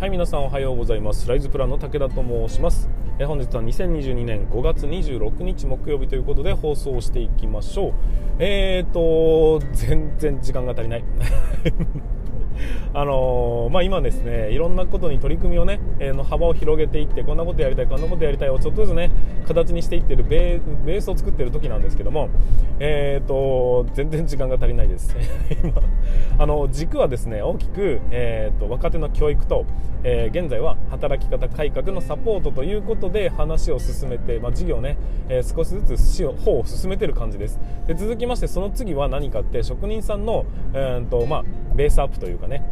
はい皆さんおはようございます。ライズプランの武田と申します。え本日は2022年5月26日木曜日ということで放送していきましょう。えーと全然時間が足りない。あのー、まあ、今ですねいろんなことに取り組みをね、えー、の幅を広げていってこんなことやりたいこんなことやりたいをちょっとずつね形にしていってるベースを作ってる時なんですけどもえーと全然時間が足りないです。今あの軸はですね大きく、えーと、若手の教育と、えー、現在は働き方改革のサポートということで話を進めて、まあ、事業ね、え少しずつ方を進めてる感じです。で続きましてその次は何かって職人さんの、えーとまあ、ベースアップというかね。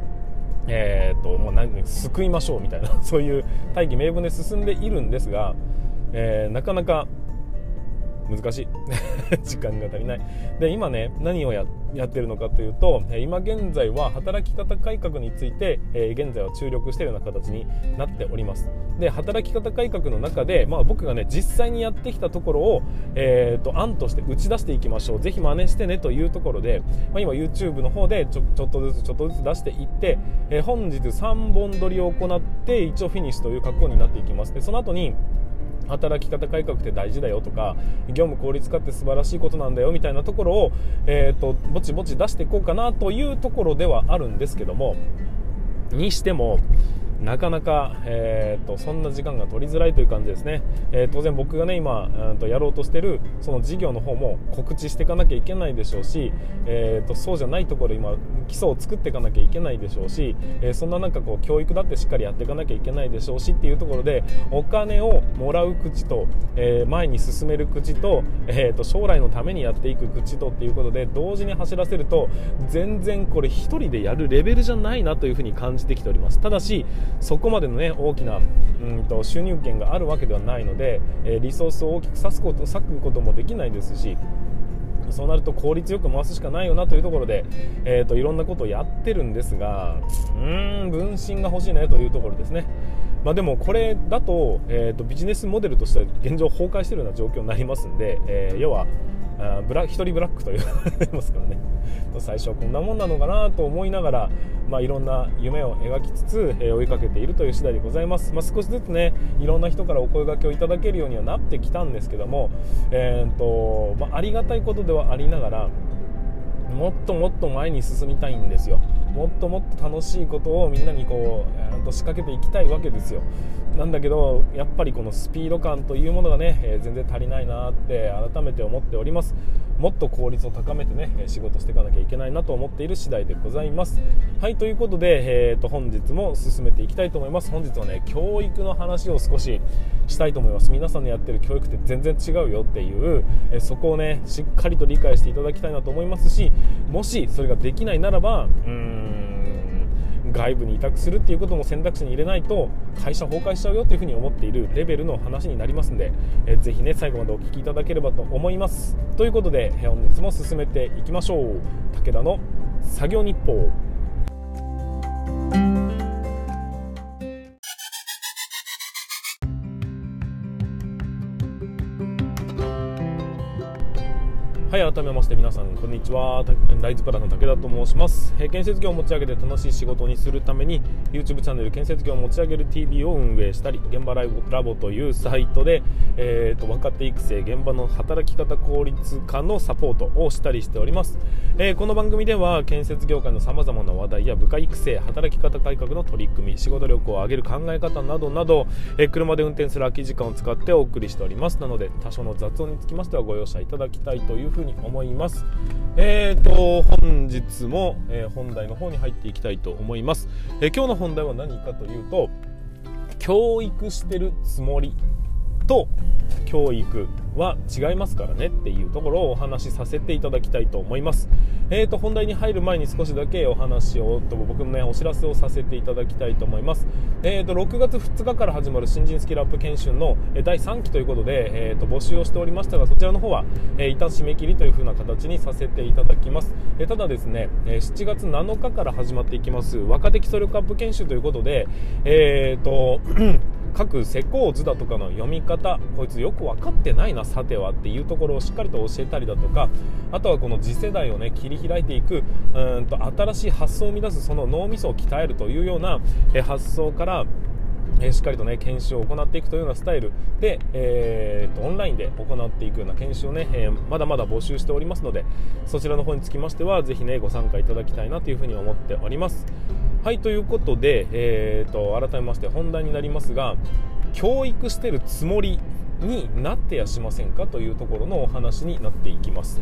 えーと、もう何救いましょうみたいな。そういう大義名分で進んでいるんですが、えー、なかなか難しい。時間が足りない。で今ね何をやってるのかというと今現在は働き方改革について、え現在は注力しているような形になっております。で働き方改革の中で、まあ、僕がね実際にやってきたところを、えーと、案として打ち出していきましょう。ぜひ真似してねというところで、まあ、今 YouTube の方でちょちょっとずつちょっとずつ出していって、えー、本日3本撮りを行って一応フィニッシュという格好になっていきます。でその後に働き方改革って大事だよとか業務効率化って素晴らしいことなんだよみたいなところを、えーと、ぼちぼち出していこうかなというところではあるんですけどもにしてもなかなか、えーと、そんな時間が取りづらいという感じですね、えー、当然僕がね今、えーと、やろうとしてるその事業の方も告知していかなきゃいけないでしょうし、えーと、そうじゃないところ今基礎を作っていかなきゃいけないでしょうし、えー、そんななんかこう教育だってしっかりやっていかなきゃいけないでしょうしっていうところでお金をもらう口と、えー、前に進める口と,、えー、と将来のためにやっていく口とっていうことで同時に走らせると全然これ1人でやるレベルじゃないなというふうに感じてきております。ただしそこまでの、ね、大きなうんと収入源があるわけではないので、えリソースを大きく割くこと割くこともできないですしそうなると効率よく回すしかないよなというところで、えーと、いろんなことをやってるんですがうーん分身が欲しいねというところですね。まあ、でもこれだと,、えーと、ビジネスモデルとしては現状崩壊しているような状況になりますんで、えー、要はあブラ一人ブラックと言われますからね。最初はこんなもんなのかなと思いながら、まあ、いろんな夢を描きつつ、え、追いかけているという次第でございます、まあ、少しずつねいろんな人からお声がけをいただけるようにはなってきたんですけども、えーとまあ、ありがたいことではありながらもっともっと前に進みたいんですよ。もっともっと楽しいことをみんなにこう、と仕掛けていきたいわけですよ。なんだけどやっぱりこのスピード感というものがね、え、全然足りないなって改めて思っております。もっと効率を高めてね仕事していかなきゃいけないなと思っている次第でございます。はいということで、えーと、本日も進めていきたいと思います。本日はね教育の話を少ししたいと思います。皆さんのやってる教育って全然違うよっていう、えそこをねしっかりと理解していただきたいなと思いますしもしそれができないならばうーん外部に委託するっていうことも選択肢に入れないと会社崩壊しちゃうよっていうふうに思っているレベルの話になりますんで、えー、ぜひね最後までお聞きいただければと思います。ということで本日も進めていきましょう。武田の作業日報。はい改めまして皆さんこんにちは。ライズプラの武田と申します、建設業を持ち上げて楽しい仕事にするために YouTube チャンネル建設業を持ち上げる TV を運営したり現場ララボというサイトで、えーと、若手育成現場の働き方効率化のサポートをしたりしております、えー、この番組では建設業界のさまざまな話題や部下育成働き方改革の取り組み仕事力を上げる考え方などなど、えー、車で運転する空き時間を使ってお送りしております。なので多少の雑音につきましてはご容赦いただきたいというふうにに思います。えーと、本日も、えー、本題の方に入っていきたいと思います。えー、今日の本題は何かというと、教育してるつもりと教育は違いますからねっていうところをお話しさせていただきたいと思います。えーと、本題に入る前に少しだけお話をと僕のねお知らせをさせていただきたいと思います。えーと、6月2日から始まる新人スキルアップ研修の第3期ということで、えーと、募集をしておりましたがそちらの方は、えー、一旦締め切りという風な形にさせていただきます。えー、ただですね、え7月7日から始まっていきます若手基礎力アップ研修ということで、えーと 各施工図だとかの読み方こいつよく分かってないなさてはっていうところをしっかりと教えたりだとかあとはこの次世代をね切り開いていくうんと新しい発想を生み出すその脳みそを鍛えるというような、発想からえしっかりとね研修を行っていくというようなスタイルで、えーと、オンラインで行っていくような研修をね、えー、まだまだ募集しておりますのでそちらの方につきましてはぜひねご参加いただきたいなというふうに思っております。はいということで、えーと改めまして本題になりますが教育してるつもりになってやしませんかというところのお話になっていきます。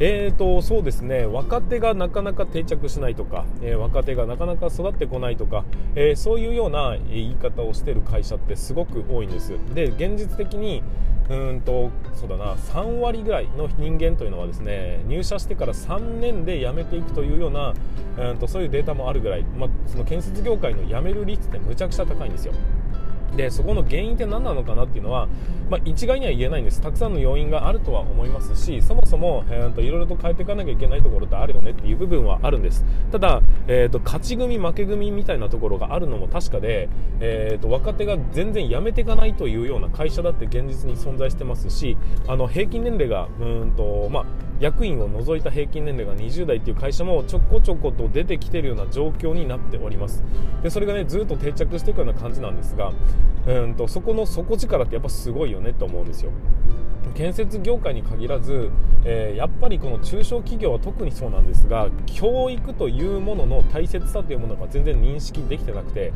えーとそうですね若手がなかなか定着しないとか、えー、若手がなかなか育ってこないとか、えー、そういうような言い方をしている会社ってすごく多いんです。で現実的にうんとそうだな3割ぐらいの人間というのはですね入社してから3年で辞めていくというようなうんとそういうデータもあるぐらい、まあ、その建設業界の辞める率ってむちゃくちゃ高いんですよ。でそこの原因って何なのかなっていうのは、まあ、一概には言えないんです。たくさんの要因があるとは思いますしそもそも、えーと、いろいろと変えていかなきゃいけないところってあるよねっていう部分はあるんです。ただ、えーと、勝ち組負け組みたいなところがあるのも確かで、えーと、若手が全然辞めていかないというような会社だって現実に存在してますしあの平均年齢がうんと、まあ役員を除いた平均年齢が20代っていう会社もちょこちょこと出てきてるような状況になっております。でそれがねずっと定着していくような感じなんですがうんとそこの底力ってやっぱすごいよねと思うんですよ。建設業界に限らず、えー、やっぱりこの中小企業は特にそうなんですが教育というものの大切さというものが全然認識できてなくて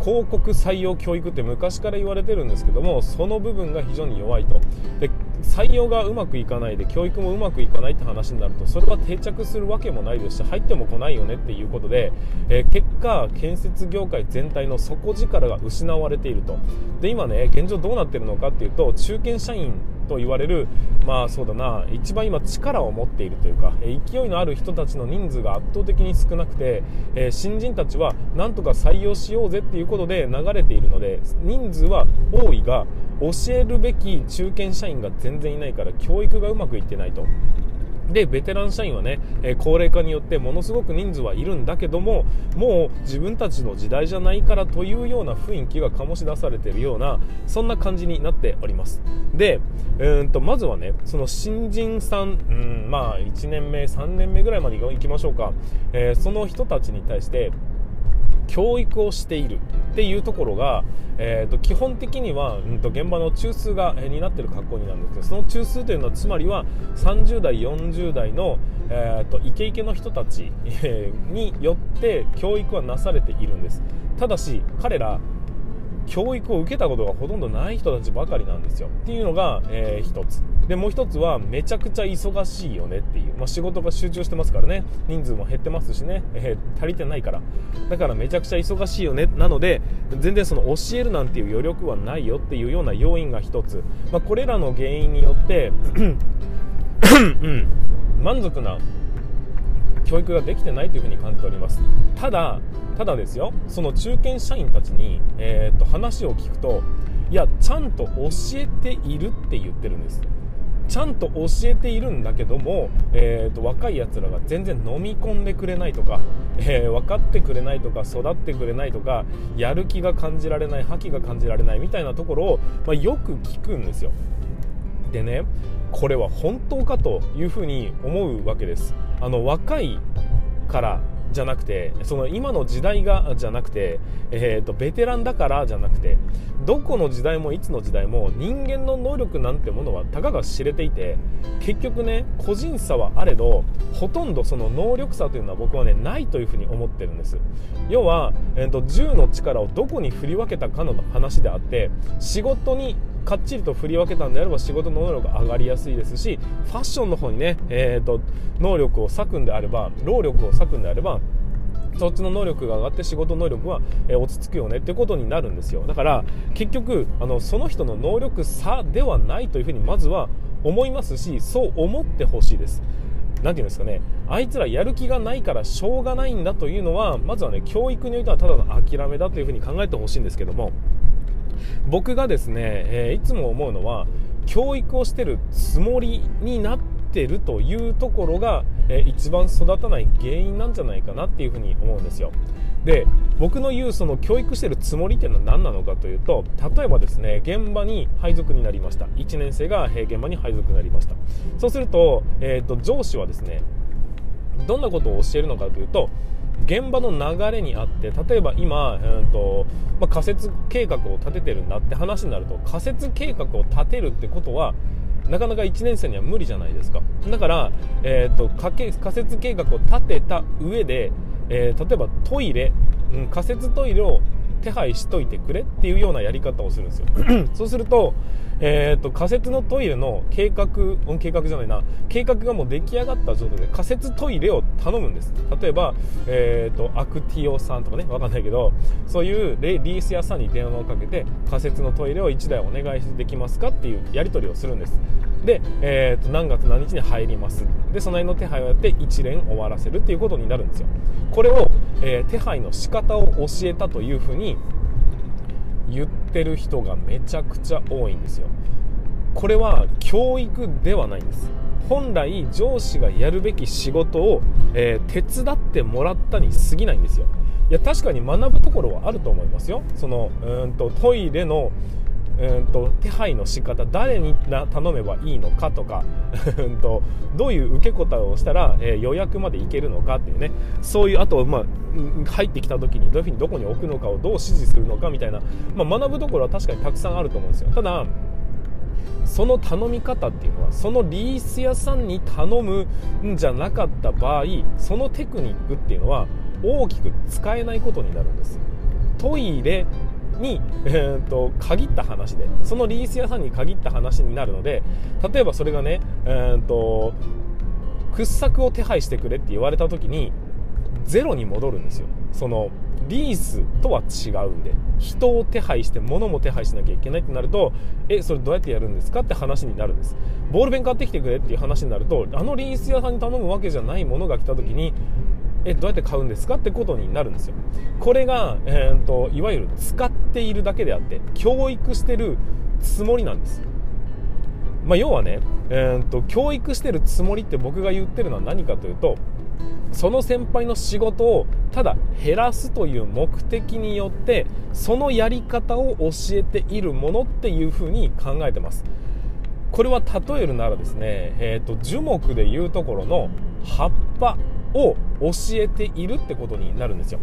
広告採用教育って昔から言われてるんですけどもその部分が非常に弱いと。で採用がうまくいかないで教育もうまくいかないって話になるとそれは定着するわけもないですし入っても来ないよねっていうことで、えー、結果建設業界全体の底力が失われていると。で今ね現状どうなっているのかっていうと中堅社員と言われるまあそうだな一番今力を持っているというか勢いのある人たちの人数が圧倒的に少なくて、えー、新人たちはなんとか採用しようぜっていうことで流れているので人数は多いが教えるべき中堅社員が全然いないから教育がうまくいってないと。でベテラン社員はね、えー、高齢化によってものすごく人数はいるんだけどももう自分たちの時代じゃないからというような雰囲気が醸し出されているようなそんな感じになっておりますでうんとまずはねその新人さんうんまあ1年目3年目ぐらいまでいきましょうか、えー、その人たちに対して教育をしているっていうところが、えーと、基本的には、うんと、現場の中枢が、えー、担っている格好になるんですけどその中枢というのはつまりは30代40代の、えーと、イケイケの人たち、えー、によって教育はなされているんです。ただし彼ら教育を受けたことがほとんどない人たちばかりなんですよ。っていうのが、えー、一つ。でもう一つはめちゃくちゃ忙しいよねっていう、まあ、仕事が集中してますからね。人数も減ってますしね、えー、足りてないから。だからめちゃくちゃ忙しいよね。なので全然その教えるなんていう余力はないよっていうような要因が一つ、まあ、これらの原因によって うん。満足な教育ができてないというふに感じております。ただただですよ。その中堅社員たちに、えー、と話を聞くといやちゃんと教えているって言ってるんです。ちゃんと教えているんだけども、えーと、若いやつらが全然飲み込んでくれないとか、えー、分かってくれないとか育ってくれないとかやる気が感じられない覇気が感じられないみたいなところを、まあ、よく聞くんですよ。でねこれは本当かというふうに思うわけです。あの若いからじゃなくてその今の時代がじゃなくて、えーと、ベテランだからじゃなくてどこの時代もいつの時代も人間の能力なんてものはたかが知れていて結局ね個人差はあれどほとんどその能力差というのは僕はねないというふうに思ってるんです。要は、えーと銃の力をどこに振り分けたかの話であって仕事にかっちりと振り分けたんであれば仕事の能力が上がりやすいですしファッションの方にね、えーと、能力を割くんであれば労力を割くんであればそっちの能力が上がって仕事能力は、え落ち着くよねってことになるんですよ。だから結局あのその人の能力差ではないというふうにまずは思いますしそう思ってほしいです。何て言うんですかね。あいつらやる気がないからしょうがないんだというのはまずはね教育においてはただの諦めだというふうに考えてほしいんですけども僕がですね、えー、いつも思うのは教育をしてるつもりになっってるというところが、えー、一番育たない原因なんじゃないかなっていうふうに思うんですよ。で僕の言うその教育してるつもりっていうのは何なのかというと例えばですね現場に配属になりました。1年生が現場に配属になりました。そうすると,、えーと、上司はですねどんなことを教えるのかというと現場の流れにあって例えば今、えーとまあ、仮設計画を立ててるんだって話になると仮設計画を立てるってことはなかなか1年生には無理じゃないですか。だから、えーと、仮設計画を立てた上でえー、例えばトイレ、うん、仮設トイレを手配しといてくれっていうようなやり方をするんですよ。そうすると,、えーと、仮設のトイレの計画計画じゃないな。計画がもう出来上がった状態で仮設トイレを頼むんです。例えば、えーと、アクティオさんとかねわかんないけどそういうレリース屋さんに電話をかけて仮設のトイレを1台お願いできますかっていうやり取りをするんです。で、えーと、何月何日に入ります。でその辺の手配をやって一連終わらせるっていうことになるんですよ。これを、えー、手配の仕方を教えたというふうに言ってる人がめちゃくちゃ多いんですよ。これは教育ではないんです。本来上司がやるべき仕事を、えー、手伝ってもらったに過ぎないんですよ。いや確かに学ぶところはあると思いますよ。そのうんとトイレのうんと手配の仕方誰に頼めばいいのかとか うんとどういう受け答えをしたら、えー、予約まで行けるのかっていうね。そういうあと、まあ、入ってきた時にどういうふうにどこに置くのかをどう指示するのかみたいな、まあ、学ぶところは確かにたくさんあると思うんですよ。ただその頼み方っていうのはそのリース屋さんに頼むんじゃなかった場合そのテクニックっていうのは大きく使えないことになるんです。トイレに、えーと、限った話でそのリース屋さんに限った話になるので例えばそれがね、えーと、掘削を手配してくれって言われた時にゼロに戻るんですよ。そのリースとは違うんで人を手配して物も手配しなきゃいけないってなるとえそれどうやってやるんですかって話になるんです。ボールペン買ってきてくれっていう話になるとあのリース屋さんに頼むわけじゃないものが来た時にえどうやって買うんですかってことになるんですよ。これが、えーと、いわゆる使っているだけであって教育してるつもりなんです。まあ、要はね、えーと、教育してるつもりって僕が言ってるのは何かというとその先輩の仕事をただ減らすという目的によってそのやり方を教えているものっていうふうに考えてます。これは例えるならですね、えーと樹木でいうところの葉っぱ。を教えているってことになるんですよ。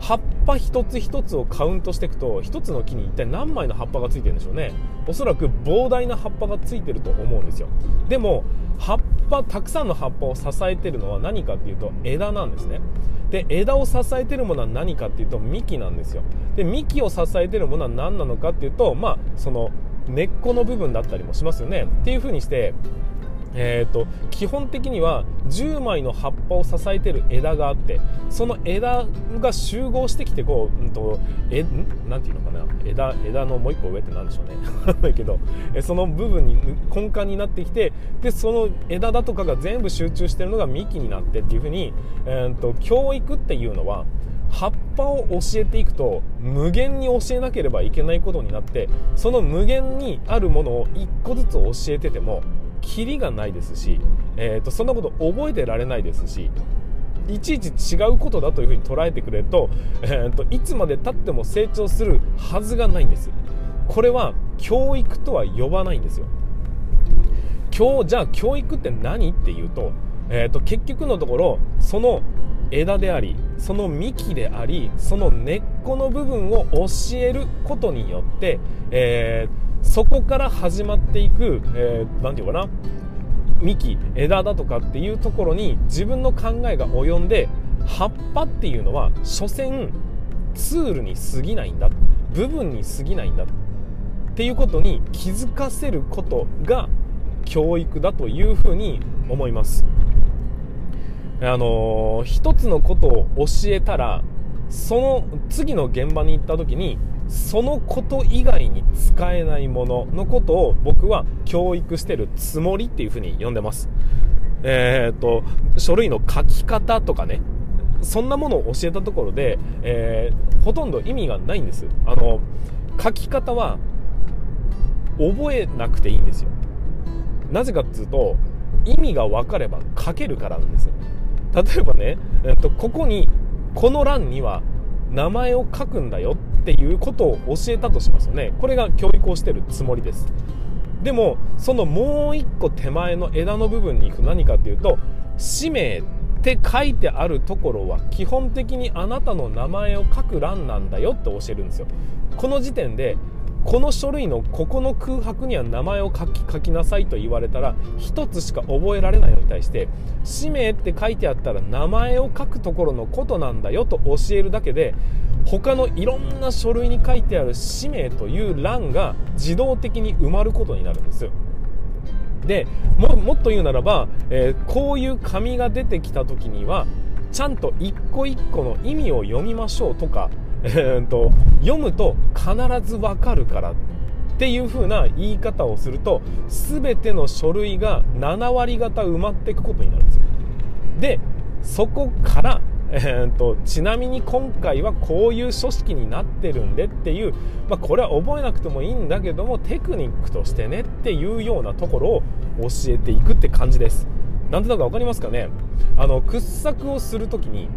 葉っぱ一つ一つをカウントしていくと一つの木に一体何枚の葉っぱがついてるんでしょうね。おそらく膨大な葉っぱがついてると思うんですよ。でも葉っぱたくさんの葉っぱを支えてるのは何かっていうと枝なんですね。で枝を支えてるものは何かっていうと幹なんですよ。で幹を支えてるものは何なのかっていうとまあその根っこの部分だったりもしますよね。っていう風にしてえーと、基本的には10枚の葉っぱを支えてる枝があってその枝が集合してきてこう、うんと、えなんていうのかな？枝枝のもう一個上って何でしょうね。ないけどその部分に根幹になってきてでその枝だとかが全部集中してるのが幹になってっていうふうに、えーと教育っていうのは葉っぱを教えていくと無限に教えなければいけないことになってその無限にあるものを1個ずつ教えててもキリがないですし、えーと、そんなこと覚えてられないですしいちいち違うことだというふうに捉えてくれると,、えーと、いつまでたっても成長するはずがないんです。これは教育とは呼ばないんですよ。今日じゃあ教育って何っていうと,、えーと結局のところその枝でありその幹でありその根っこの部分を教えることによって、えーそこから始まっていく、えー、て言うかな？幹枝だとかっていうところに自分の考えが及んで葉っぱっていうのは所詮ツールに過ぎないんだ部分に過ぎないんだっていうことに気づかせることが教育だというふうに思います。あのー、一つのことを教えたらその次の現場に行った時にそのこと以外に使えないもののことを僕は教育してるつもりっていうふうに呼んでます。えー、っと、書類の書き方とかね、そんなものを教えたところで、えー、ほとんど意味がないんです。あの、書き方は覚えなくていいんですよ。なぜかっていうと、意味が分かれば書けるからなんです例えばね、えっと、ここにこの欄には名前を書くんだよっっていうことを教えたとしますよね。これが教育をしてるつもりです。でもそのもう一個手前の枝の部分に行く何かっていうと氏名って書いてあるところは基本的にあなたの名前を書く欄なんだよって教えるんですよ。この時点でこの書類のここの空白には名前を書き書きなさいと言われたら1つしか覚えられないのに対して氏名って書いてあったら名前を書くところのことなんだよと教えるだけで他のいろんな書類に書いてある氏名という欄が自動的に埋まることになるんです。でももっと言うならば、えー、こういう紙が出てきた時にはちゃんと一個一個の意味を読みましょうとか えー、と読むと必ずわかるからっていう風な言い方をすると全ての書類が7割方埋まっていくことになるんですよ。でそこから、えーと、ちなみに今回はこういう書式になってるんでっていう、まあ、これは覚えなくてもいいんだけどもテクニックとしてねっていうようなところを教えていくって感じです。なんとなく分かりますかね？あの掘削をする時に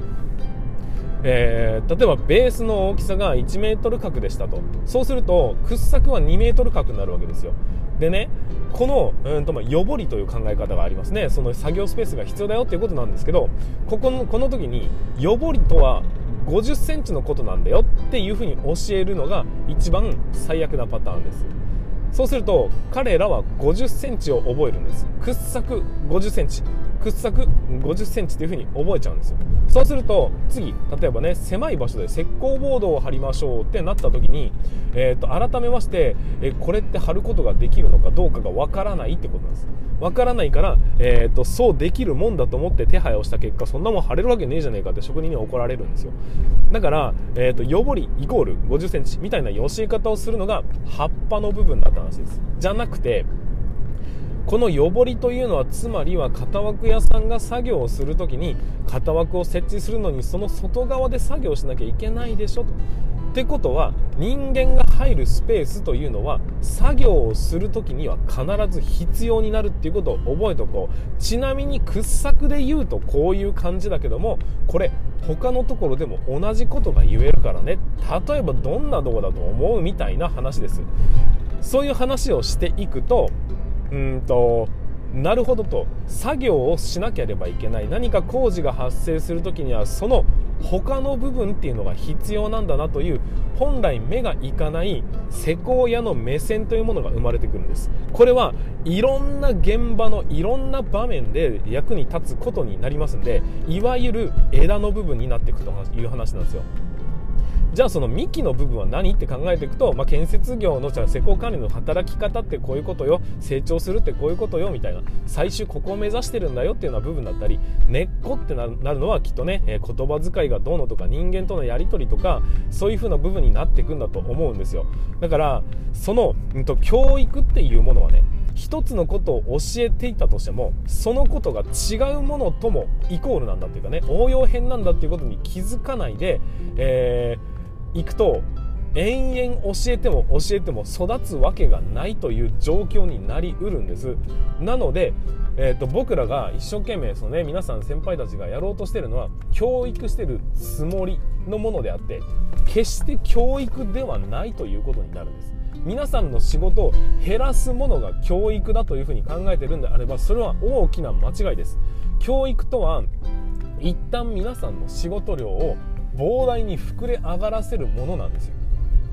えー、例えばベースの大きさが1メートル角でしたと。そうすると掘削は2メートル角になるわけですよ。でねこの、うんとまあ、よぼりという考え方がありますね。その作業スペースが必要だよっていうことなんですけどここのこの時によぼりとは50センチのことなんだよっていうふうに教えるのが一番最悪なパターンです。そうすると彼らは50センチを覚えるんです。掘削50センチ。掘削50センチというふうに覚えちゃうんですよ。そうすると次例えばね狭い場所で石膏ボードを貼りましょうってなった時に、えーと、改めましてえこれって貼ることができるのかどうかがわからないってことなんです。わからないから、えーと、そうできるもんだと思って手配をした結果そんなもん貼れるわけねえじゃねえかって職人に怒られるんですよ。だから、えーと、よぼりイコール50センチみたいな教え方をするのが葉っぱの部分だった話です。じゃなくてこのよぼりというのはつまりは型枠屋さんが作業をする時に型枠を設置するのにその外側で作業しなきゃいけないでしょと。ってことは人間が入るスペースというのは作業をする時には必ず必要になるっていうことを覚えておこう。ちなみに掘削で言うとこういう感じだけどもこれ他のところでも同じことが言えるからね。例えばどんなとこだと思うみたいな話です。そういう話をしていくとうんとなるほどと。作業をしなければいけない。何か工事が発生する時にはその他の部分っていうのが必要なんだなという本来目がいかない施工屋の目線というものが生まれてくるんです。これはいろんな現場のいろんな場面で役に立つことになりますんでいわゆる枝の部分になっていくという話なんですよ。じゃあその幹の部分は何って考えていくと、まあ、建設業のじゃ施工管理の働き方ってこういうことよ成長するってこういうことよみたいな最終ここを目指してるんだよっていうような部分だったり根っこってなるのはきっとね、えー、言葉遣いがどうのとか人間とのやり取りとかそういう風な部分になっていくんだと思うんですよ。だからその、うんと、教育っていうものはね一つのことを教えていたとしてもそのことが違うものともイコールなんだっていうかね応用編なんだっていうことに気づかないで、えー行くと延々教えても教えても育つわけがないという状況になりうるんです。なので、えーと、僕らが一生懸命その、ね、皆さん先輩たちがやろうとしてるのは教育してるつもりのものであって決して教育ではないということになるんです。皆さんの仕事を減らすものが教育だというふうに考えてるんであればそれは大きな間違いです。教育とは一旦皆さんの仕事量を膨大に膨れ上がらせるものなんですよ。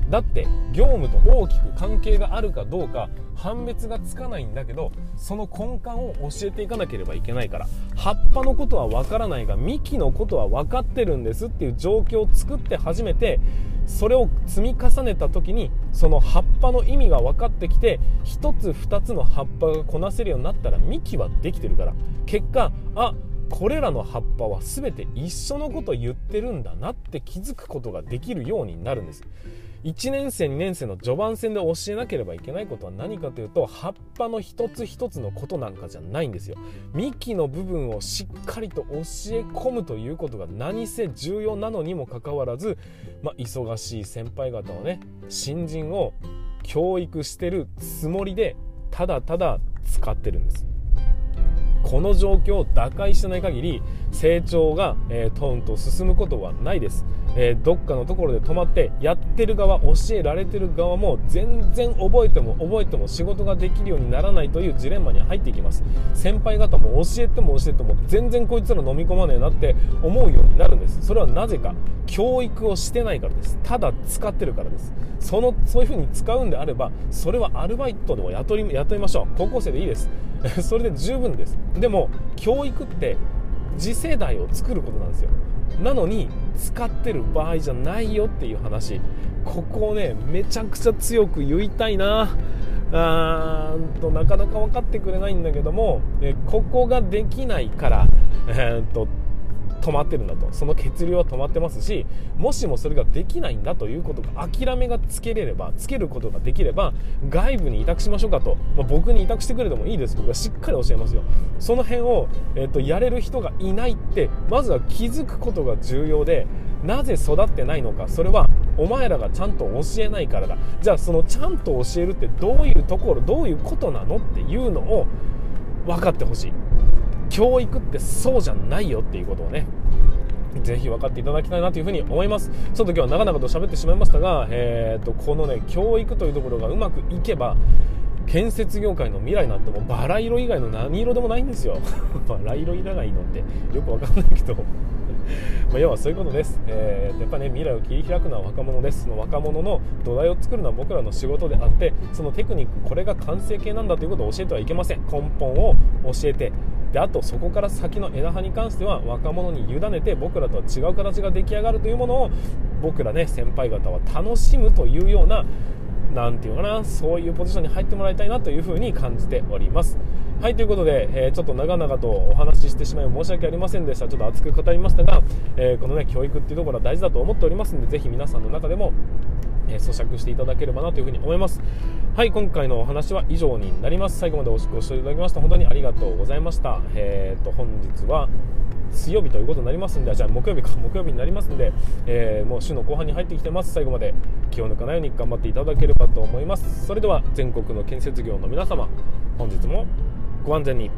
だって業務と大きく関係があるかどうか判別がつかないんだけどその根幹を教えていかなければいけないから葉っぱのことはわからないが幹のことは分かってるんですっていう状況を作って初めてそれを積み重ねた時にその葉っぱの意味が分かってきて1つ2つの葉っぱがこなせるようになったら幹はできてるから。結果あこれらの葉っぱは全て一緒のこと言ってるんだなって気づくことができるようになるんです。1年生2年生の序盤戦で教えなければいけないことは何かというと葉っぱの一つ一つのことなんかじゃないんですよ。幹の部分をしっかりと教え込むということが何せ重要なのにもかかわらず、まあ、忙しい先輩方のね新人を教育してるつもりでただただ使ってるんです。この状況を打開しない限り成長が、えー、トンと進むことはないです、えー、どっかのところで止まってやってる側教えられてる側も全然覚えても覚えても仕事ができるようにならないというジレンマに入っていきます。先輩方も教えても教えても全然こいつら飲み込まねえなって思うようになるんです。それはなぜか教育をしてないからです。ただ使ってるからです。そのそういう風に使うんであればそれはアルバイトでも雇い雇いましょう。高校生でいいです。それで十分です。でも教育って次世代を作ることなんですよ。なのに使ってる場合じゃないよっていう話。ここをねめちゃくちゃ強く言いたいな。あーとなかなか分かってくれないんだけどもえここができないから、えー、と止まってるんだと。その血流は止まってますしもしもそれができないんだということが諦めがつけれればつけることができれば外部に委託しましょうかと、まあ、僕に委託してくれてもいいです。僕はしっかり教えますよ。その辺を、えーと、やれる人がいないってまずは気づくことが重要でなぜ育ってないのか。それはお前らがちゃんと教えないからだ。じゃあそのちゃんと教えるってどういうところどういうことなのっていうのを分かってほしい。教育ってそうじゃないよっていうことをねぜひ分かっていただきたいなというふに思います。ちょっと今日は長々と喋ってしまいましたが、えーと、このね教育というところがうまくいけば建設業界の未来なんてもうバラ色以外の何色でもないんですよ。バラ色いらないのってよく分かんないけど。ま、要はそういうことです、えー、やっぱね未来を切り開くのは若者です。その若者の土台を作るのは僕らの仕事であってそのテクニックこれが完成形なんだということを教えてはいけません。根本を教えて。であとそこから先の枝葉に関しては若者に委ねて僕らとは違う形が出来上がるというものを僕らね先輩方は楽しむというような何て言うかなそういうポジションに入ってもらいたいなというふうに感じております。はいということで、えー、ちょっと長々とお話ししてしまい申し訳ありませんでした。ちょっと熱く語りましたが、えー、このね教育っていうところは大事だと思っておりますのでぜひ皆さんの中でもえ咀嚼していただければなというふうに思います。はい今回のお話は以上になります。最後までご視聴いただきまして本当にありがとうございました。えー、と本日は水曜日ということになりますんでじゃあ木曜日か 木曜日になりますんで、えー、もう週の後半に入ってきてます。最後まで気を抜かないように頑張っていただければと思いますそれでは全国の建設業の皆様本日もご安全に